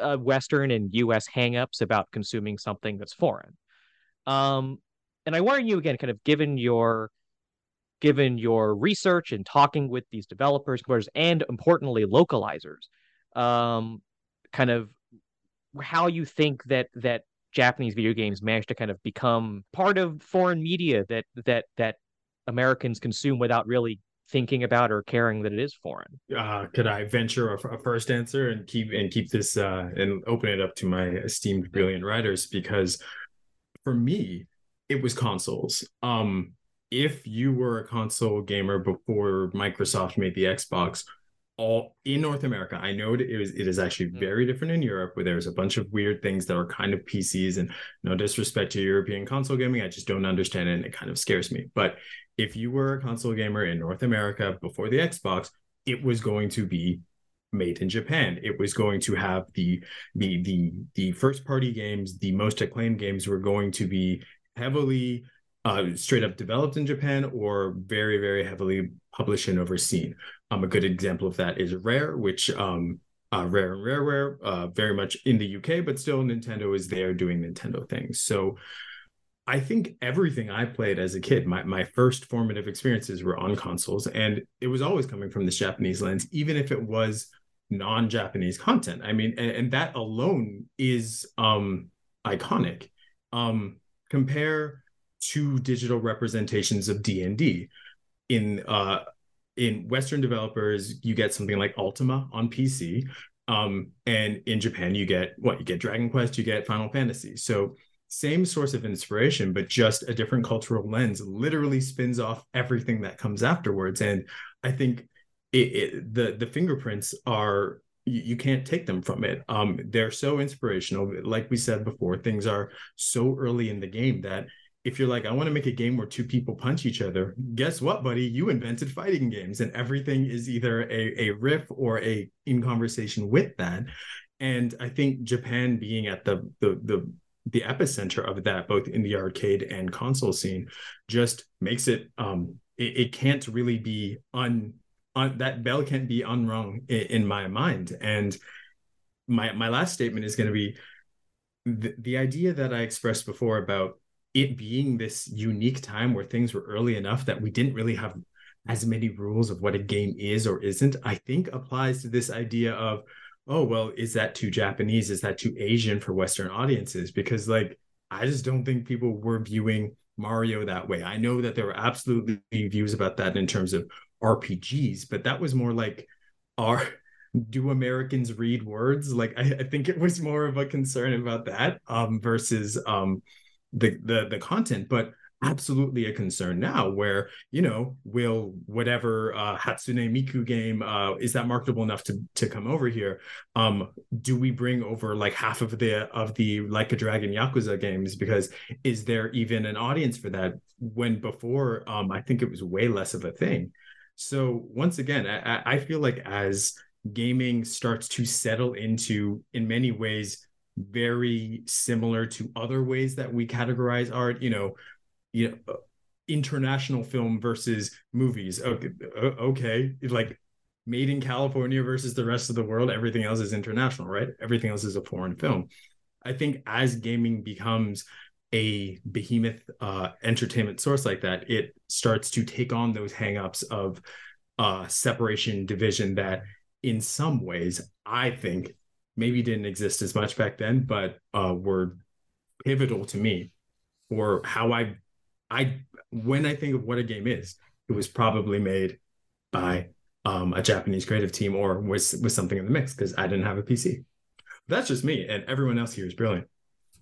Speaker 2: uh, Western and U.S. hangups about consuming something that's foreign. Um, and I wonder you again, kind of given your given your research and talking with these developers, and importantly localizers, um, kind of how you think that that Japanese video games managed to kind of become part of foreign media that that that Americans consume without really thinking about or caring that it is foreign.
Speaker 6: Uh, could I venture a, a, first answer and keep and keep this uh, and open it up to my esteemed brilliant writers because for me it was consoles. Um, if you were a console gamer before Microsoft made the Xbox, all in North America. I know it is it is actually mm. very different in Europe, where there's a bunch of weird things that are kind of PCs. And no disrespect to European console gaming, I just don't understand it, and it kind of scares me. But if you were a console gamer in North America before the Xbox, it was going to be made in Japan. It was going to have the the the the first party games, the most acclaimed games were going to be heavily uh, straight up developed in Japan or very very heavily published and overseen. Um, a good example of that is Rare, which um, uh, Rare and Rareware, uh, very much in the UK, but still Nintendo is there doing Nintendo things. So I think everything I played as a kid, my, my first formative experiences were on consoles, and it was always coming from this Japanese lens, even if it was non-Japanese content. I mean, and, and that alone is um, iconic. Um, compare two digital representations of D and D in uh, in Western developers, you get something like Ultima on PC, um, and in Japan, you get what you get Dragon Quest, you get Final Fantasy. So same source of inspiration, but just a different cultural lens literally spins off everything that comes afterwards. And I think it, it, the the fingerprints are you, can't take them from it. Um, they're so inspirational. Like we said before, things are so early in the game that if you're like, I want to make a game where two people punch each other, guess what, buddy? You invented fighting games, and everything is either a, a riff or a in conversation with that. And I think Japan being at the the the the epicenter of that, both in the arcade and console scene, just makes it um it, it can't really be un, un that bell can't be unrung in, in my mind. And my my last statement is going to be the, the idea that I expressed before about it being this unique time where things were early enough that we didn't really have as many rules of what a game is or isn't, I think applies to this idea of, oh, well, is that too Japanese? Is that too Asian for Western audiences? Because, like, I just don't think people were viewing Mario that way. I know that there were absolutely views about that in terms of RPGs, but that was more like, are do Americans read words? Like, I, I think it was more of a concern about that um, versus um, the the the content. But absolutely a concern now where you know will whatever uh, hatsune miku game uh, is that marketable enough to to come over here um do we bring over like half of the of the like a dragon yakuza games because is there even an audience for that when before um i think it was way less of a thing so once again i i feel like as gaming starts to settle into in many ways very similar to other ways that we categorize art you know you know uh, international film versus movies. Okay okay like made in california versus the rest of the world everything else is international right? Everything else is a foreign film. I think as gaming becomes a behemoth uh, entertainment source like that it starts to take on those hangups of uh, separation division that in some ways i think maybe didn't exist as much back then but uh, were pivotal to me for how i I when I think of what a game is, it was probably made by um, a Japanese creative team or was was something in the mix because I didn't have a PC. That's just me, and everyone else here is brilliant.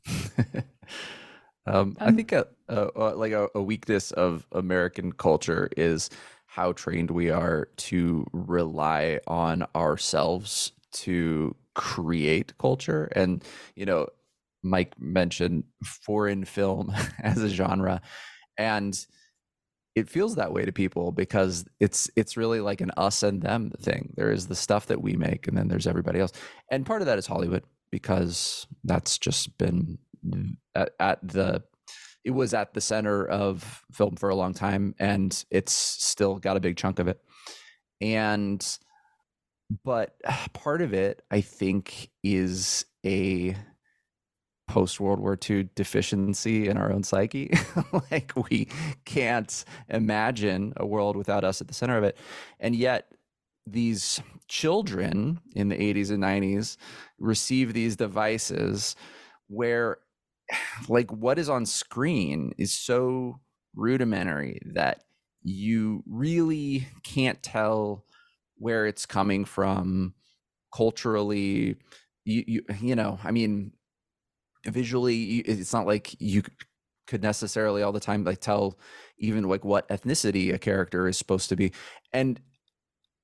Speaker 3: um, I think a, a, a like a, a weakness of American culture is how trained we are to rely on ourselves to create culture, and you know, Mike mentioned foreign film as a genre. And it feels that way to people because it's it's really like an us and them thing. There is the stuff that we make and then there's everybody else. And part of that is hollywood because that's just been at, at the it was at the center of film for a long time and it's still got a big chunk of it. And but part of it i think is a post World War II deficiency in our own psyche. like we can't imagine a world without us at the center of it. And yet, these children in the 80s and 90s receive these devices where, like, what is on screen is so rudimentary that you really can't tell where it's coming from culturally you, you you know i mean visually it's not like you could necessarily all the time like tell even like what ethnicity a character is supposed to be. And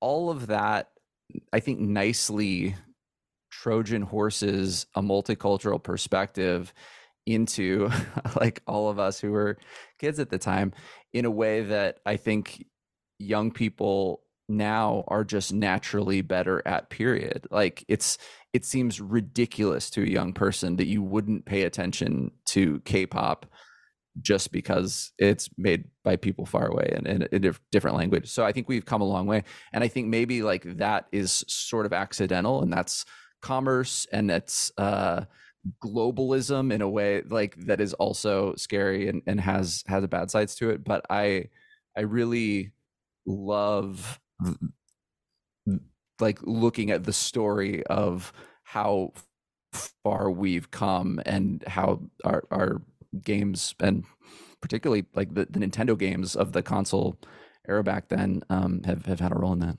Speaker 3: all of that i think nicely trojan horses a multicultural perspective into like all of us who were kids at the time in a way that i think young people now are just naturally better at period like it's it seems ridiculous to a young person that you wouldn't pay attention to K-pop just because it's made by people far away and in, a different language. So I think we've come a long way, and I think maybe like that is sort of accidental, and that's commerce and that's uh, globalism in a way like that is also scary and, and has has a bad sides to it. But I I really love like looking at the story of how far we've come and how our our games and particularly like the, the Nintendo games of the console era back then um, have have had a role in that.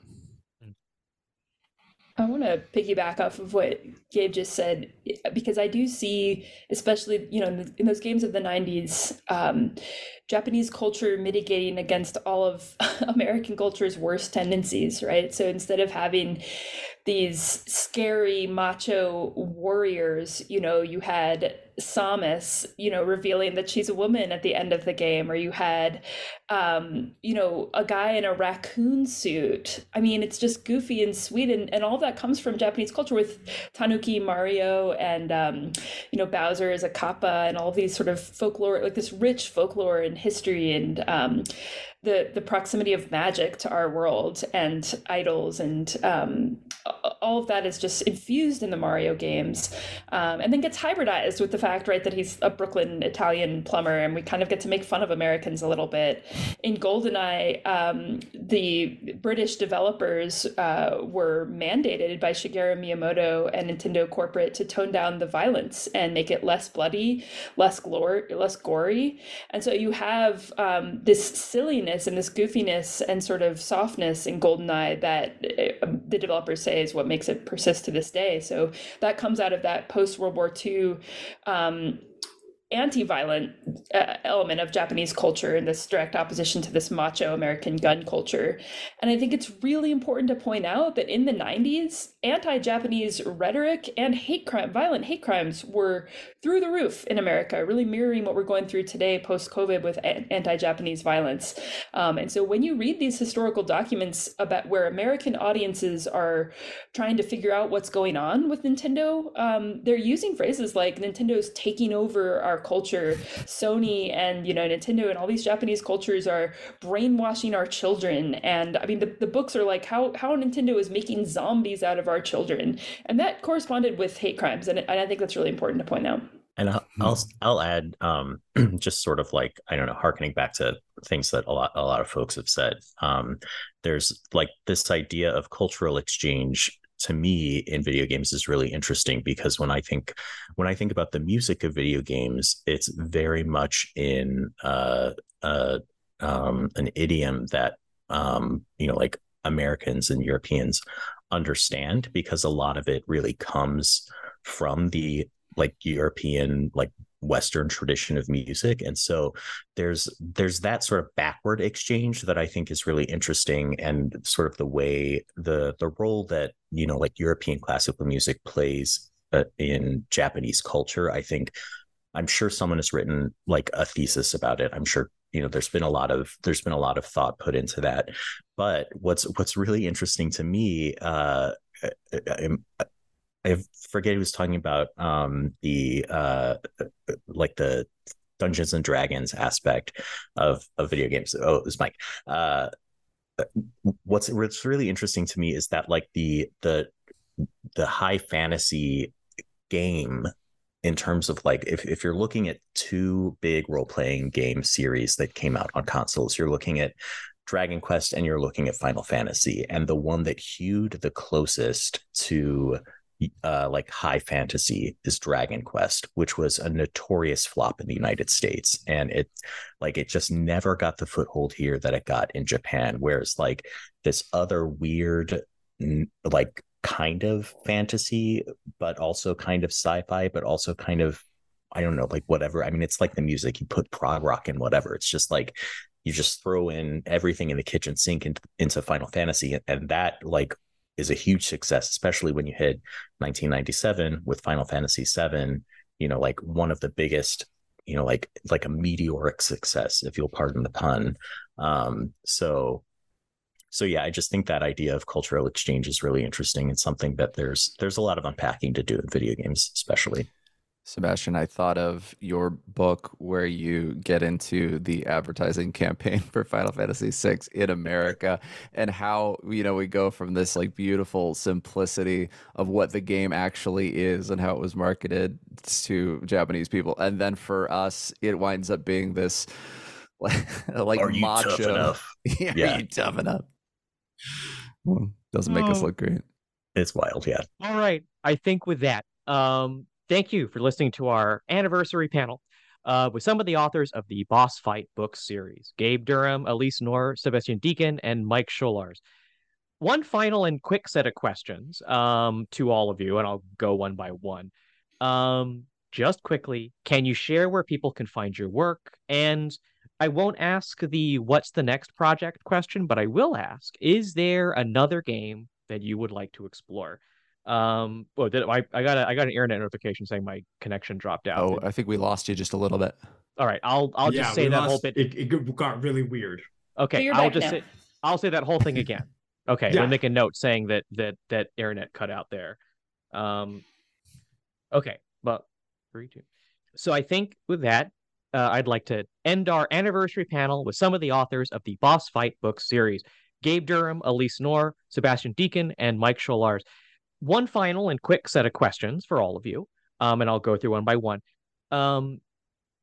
Speaker 4: I want to piggyback off of what Gabe just said because I do see, especially you know, in, the, in those games of the '90s, um, Japanese culture mitigating against all of American culture's worst tendencies, right? So instead of having these scary macho warriors, you know, you had Samus, you know, revealing that she's a woman at the end of the game, or you had, um, you know, a guy in a raccoon suit. I mean, it's just goofy and sweet, and, and all that comes from Japanese culture with Tanuki Mario and, um, you know, Bowser as a kappa and all these sort of folklore, like this rich folklore and history and, um, the the proximity of magic to our world and idols and um, all of that is just infused in the Mario games, um, and then gets hybridized with the fact, right, that he's a Brooklyn Italian plumber, and we kind of get to make fun of Americans a little bit. In GoldenEye, um, the British developers uh, were mandated by Shigeru Miyamoto and Nintendo corporate to tone down the violence and make it less bloody, less glor- less gory, and so you have um, this silliness and this goofiness and sort of softness in GoldenEye that uh, the developers say is what makes it persist to this day. So that comes out of that post World War II um, anti-violent uh, element of Japanese culture in this direct opposition to this macho American gun culture. And I think it's really important to point out that in the 90s, anti-Japanese rhetoric and hate crime, violent hate crimes were through the roof in America, really mirroring what we're going through today post-COVID with anti-Japanese violence. Um, and so when you read these historical documents about where American audiences are trying to figure out what's going on with Nintendo, um, they're using phrases like Nintendo's taking over our culture. Sony and you know Nintendo and all these Japanese cultures are brainwashing our children. And I mean the, the books are like how how Nintendo is making zombies out of our children. And that corresponded with hate crimes. And, and I think that's really important to point out.
Speaker 5: And I'll, I'll I'll, add um, just sort of like I don't know, harkening back to things that a lot a lot of folks have said. Um, there's like this idea of cultural exchange to me in video games is really interesting because when I think when I think about the music of video games, it's very much in uh, uh, um, an idiom that um, you know, like Americans and Europeans understand because a lot of it really comes from the like European like western tradition of music and so there's there's that sort of backward exchange that i think is really interesting and sort of the way the the role that you know like european classical music plays uh, in japanese culture i think i'm sure someone has written like a thesis about it. I'm sure you know there's been a lot of there's been a lot of thought put into that. But what's what's really interesting to me uh I'm, I forget he was talking about um, the uh, like the Dungeons and Dragons aspect of of video games. Oh, it was Mike. Uh, what's what's really interesting to me is that like the the the high fantasy game in terms of like if, if you're looking at two big role-playing game series that came out on consoles you're looking at dragon quest and you're looking at final fantasy and the one that hewed the closest to uh, like high fantasy is Dragon Quest, which was a notorious flop in the United States, and it like it just never got the foothold here that it got in Japan. Whereas like this other weird, like kind of fantasy, but also kind of sci-fi, but also kind of I don't know, like whatever. I mean, it's like the music you put prog rock in whatever. It's just like you just throw in everything in the kitchen sink into, into Final Fantasy, and that like is a huge success, especially when you hit 1997 with Final Fantasy VII. You know, like one of the biggest, you know, like like a meteoric success, if you'll pardon the pun. Um, so, so yeah, I just think that idea of cultural exchange is really interesting and something that there's there's a lot of unpacking to do in video games, especially.
Speaker 3: Sebastien, I thought of your book where you get into the advertising campaign for Final Fantasy VI in America and how, you know, we go from this like beautiful simplicity of what the game actually is and how it was marketed to Japanese people. And then for us, it winds up being this like, like
Speaker 5: Are you
Speaker 3: macho.
Speaker 5: tough enough?
Speaker 3: yeah,
Speaker 5: Yeah.
Speaker 3: Are you tough enough? Well, doesn't make us
Speaker 2: Oh.
Speaker 3: look great.
Speaker 5: It's wild, yeah.
Speaker 2: All right. I think with that, um, thank you for listening to our anniversary panel uh, with some of the authors of the Boss Fight book series Gabe Durham, Alyse Knorr, Sebastien Deken, and Mike Sholars. One final and quick set of questions um, to all of you, and I'll go one by one. Um, just quickly, can you share where people can find your work? And I won't ask the what's the next project question, but I will ask is there another game that you would like to explore? Um, well, did I, I got a, I got an internet notification saying my connection dropped out.
Speaker 3: Oh, I think we lost you just a little bit.
Speaker 2: all right, I'll I'll
Speaker 6: Yeah,
Speaker 2: just say that
Speaker 6: lost-
Speaker 2: whole bit.
Speaker 6: It, it got really weird.
Speaker 2: Okay,
Speaker 4: But you're
Speaker 2: I'll just
Speaker 4: now.
Speaker 2: say I'll say that whole thing again. Okay,
Speaker 6: Yeah.
Speaker 2: we'll make a note saying that that that internet cut out there. Um, okay, but three, two. So I think with that, uh, I'd like to end our anniversary panel with some of the authors of the Boss Fight book series: Gabe Durham, Alyse Knorr, Sebastien Deken, and Mike Sholars. One final and quick set of questions for all of you, um, and I'll go through one by one. Um,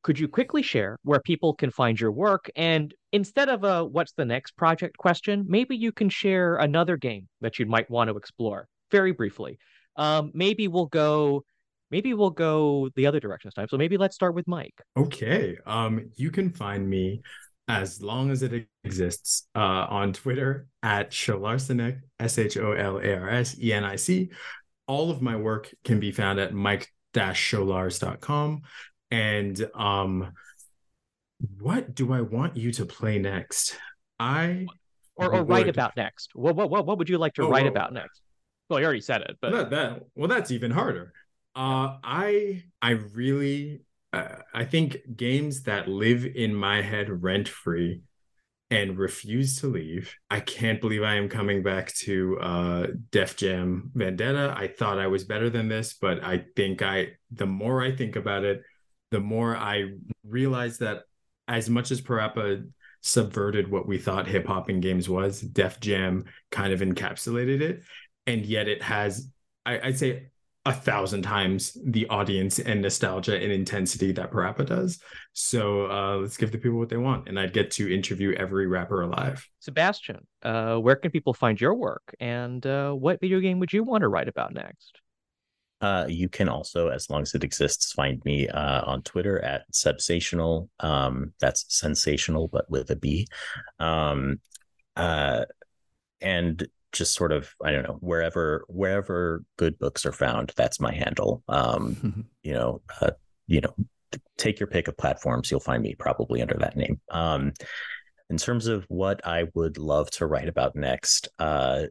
Speaker 2: could you quickly share where people can find your work? And instead of a what's the next project question, maybe you can share another game that you might want to explore very briefly. Um, maybe we'll go maybe we'll go the other direction this time. So maybe let's start with Mike.
Speaker 6: Okay. Um, you can find me as long as it exists uh, on Twitter at Sholarsenic, S H O L A R S E N I C. All of my work can be found at mike-sholars.com. And um, what do I want you to play next? I
Speaker 2: or, or write about next. What, what what what would you like to oh, write well, about next? Well, you already said it, but
Speaker 6: that, that well, that's even harder. Uh, I I really I think games that live in my head rent free and refuse to leave. I can't believe I am coming back to uh, Def Jam Vendetta. I thought I was better than this, but I think I the more I think about it, the more I realize that as much as Parappa subverted what we thought hip hop in games was, Def Jam kind of encapsulated it. And yet it has, I, I'd say, a thousand times the audience and nostalgia and intensity that Parappa does. So uh, let's give the people what they want. And I'd get to interview every rapper alive.
Speaker 2: Sebastien, uh, where can people find your work? And uh, what video game would you want to write about next?
Speaker 5: Uh, you can also, as long as it exists, find me uh, on Twitter at Sebsational. Um, that's sensational, but with a B. Um, uh, and just sort of i don't know wherever wherever good books are found that's my handle um you know uh, you know take your pick of platforms you'll find me probably under that name um in terms of what i would love to write about next uh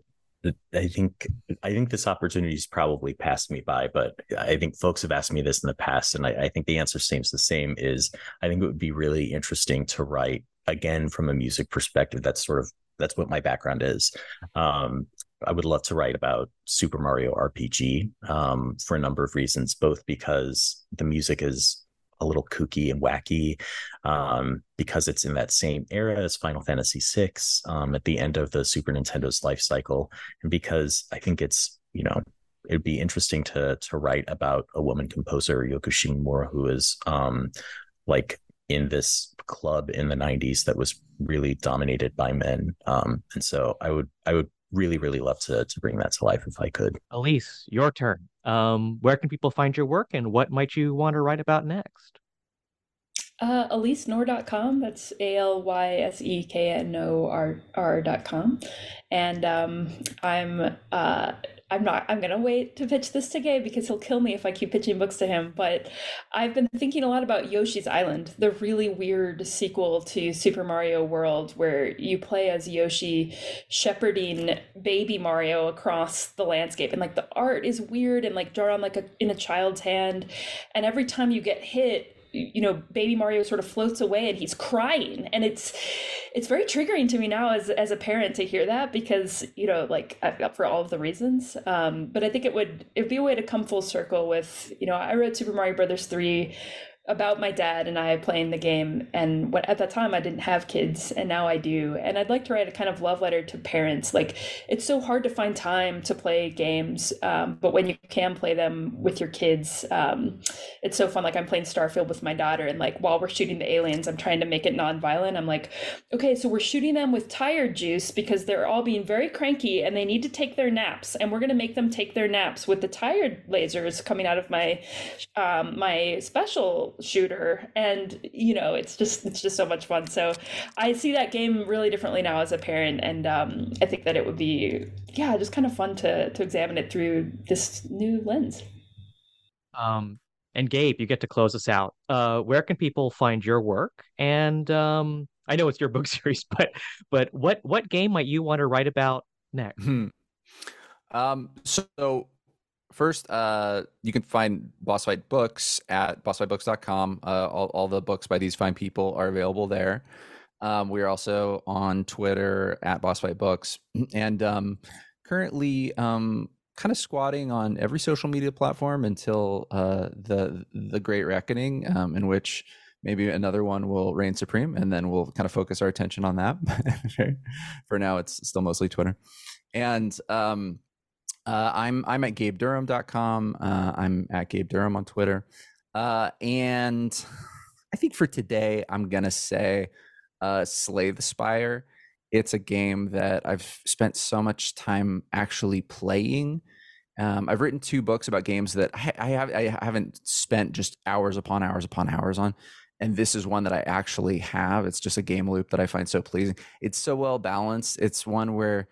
Speaker 5: I think I think this opportunity's probably passed me by, but I think folks have asked me this in the past, and I, I, think the answer seems the same. Is I think it would be really interesting to write again from a music perspective. That's sort of that's what my background is. Um, I would love to write about Super Mario RPG um, for a number of reasons, both because the music is a little kooky and wacky, um, because it's in that same era as Final Fantasy VI um, at the end of the Super Nintendo's life cycle, and because I think it's you know it'd be interesting to to write about a woman composer Yoko Shimomura who is um, like in this club in the 90s that was really dominated by men um, and so i would i would really really love to to bring that to life if i could
Speaker 2: Alyse your turn um, where can people find your work and what might you want to write about next
Speaker 4: uh, AlyseKnorr.com. That's A L Y S E K N O R R.com. And um, I'm uh, I'm not I'm gonna wait to pitch this to Gabe because he'll kill me if I keep pitching books to him. But I've been thinking a lot about Yoshi's Island, the really weird sequel to Super Mario World, where you play as Yoshi shepherding baby Mario across the landscape. And like the art is weird and like drawn like a in a child's hand. And every time you get hit, you know baby mario sort of floats away and he's crying. And it's it's very triggering to me now as as a parent to hear that because you know like I've got for all of the reasons. Um but i think it would it'd be a way to come full circle with you know i wrote super mario brothers 3 about my dad and I playing the game. And at that time, I didn't have kids, and now I do. And I'd like to write a kind of love letter to parents. Like, it's so hard to find time to play games, um, but when you can play them with your kids, um, it's so fun. Like, I'm playing Starfield with my daughter, and like while we're shooting the aliens, I'm trying to make it non-violent. I'm like, okay, so we're shooting them with tired juice because they're all being very cranky and they need to take their naps, and we're gonna make them take their naps with the tired lasers coming out of my um, my special shooter. And you know it's just it's just so much fun. So i see that game really differently now as a parent. And um, i think that it would be yeah just kind of fun to to examine it through this new lens.
Speaker 2: Um and gabe you get to close us out. Uh where can people find your work? And um i know it's your book series but but what what game might you want to write about next? Hmm.
Speaker 3: um so First, uh, you can find Boss Fight books at bossfightbooks.com. Uh, all, all the books by these fine people are available there. Um, we are also on Twitter at Boss Fight Books, and um, currently um, kind of squatting on every social media platform until uh, the the Great Reckoning, um, in which maybe another one will reign supreme, and then we'll kind of focus our attention on that. For now, it's still mostly Twitter, and um, Uh, I'm I'm at GabeDurham.com. Uh, I'm at Gabe Durham on Twitter. Uh, and I think for today, I'm gonna say uh, Slay the Spire. It's a game that I've spent so much time actually playing. Um, I've written two books about games that I, I, have I haven't spent just hours upon hours upon hours on, and this is one that I actually have. It's just a game loop that I find so pleasing. It's so well balanced. It's one where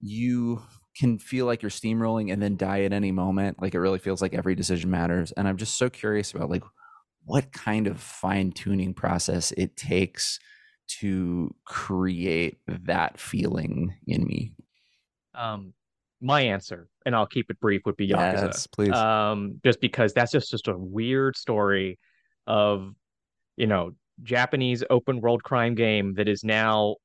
Speaker 3: you can feel like you're steamrolling and then die at any moment. Like it really feels like every decision matters. And I'm just so curious about like what kind of fine tuning process it takes to create that feeling in me.
Speaker 2: Um, my answer, and I'll keep it brief, would be Yakuza.
Speaker 3: Yes, please.
Speaker 2: Um, just because that's just just a weird story of you know Japanese open world crime game that is now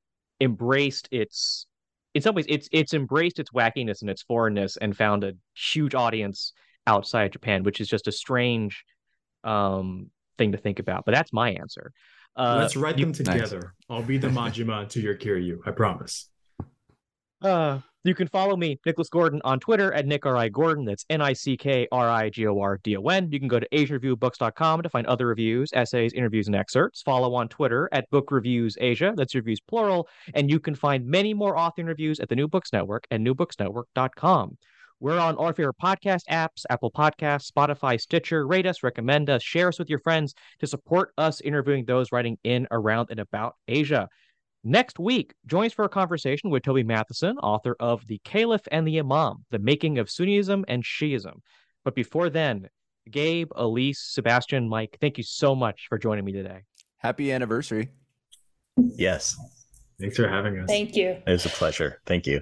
Speaker 2: embraced its in some ways it's it's embraced its wackiness and its foreignness and found a huge audience outside Japan, which is just a strange um, thing to think about. But that's my answer. Uh,
Speaker 6: Let's write
Speaker 2: you,
Speaker 6: them together. I'll be the Majima to your Kiryu. I promise.
Speaker 2: Uh, you can follow me, Nicholas Gordon, on Twitter at Nick R. I. Gordon. That's N I C K R I G O R D O N. You can go to AsiaReviewBooks.com to find other reviews, essays, interviews, and excerpts. Follow on Twitter at Book Reviews Asia. That's reviews plural. And you can find many more author interviews at the New Books Network at newbooksnetwork.com. We're on all your podcast apps, Apple Podcasts, Spotify, Stitcher. Rate us, recommend us, share us with your friends to support us interviewing those writing in, around, and about Asia. Next week, join us for a conversation with Toby Matthiesen, author of The Caliph and the Imam, The Making of Sunnism and Shiism. But before then, Gabe, Alyse, Sebastien, Mike, thank you so much for joining me today.
Speaker 3: Happy anniversary.
Speaker 5: Yes.
Speaker 6: Thanks for having us.
Speaker 4: Thank you.
Speaker 5: It was a pleasure. Thank you.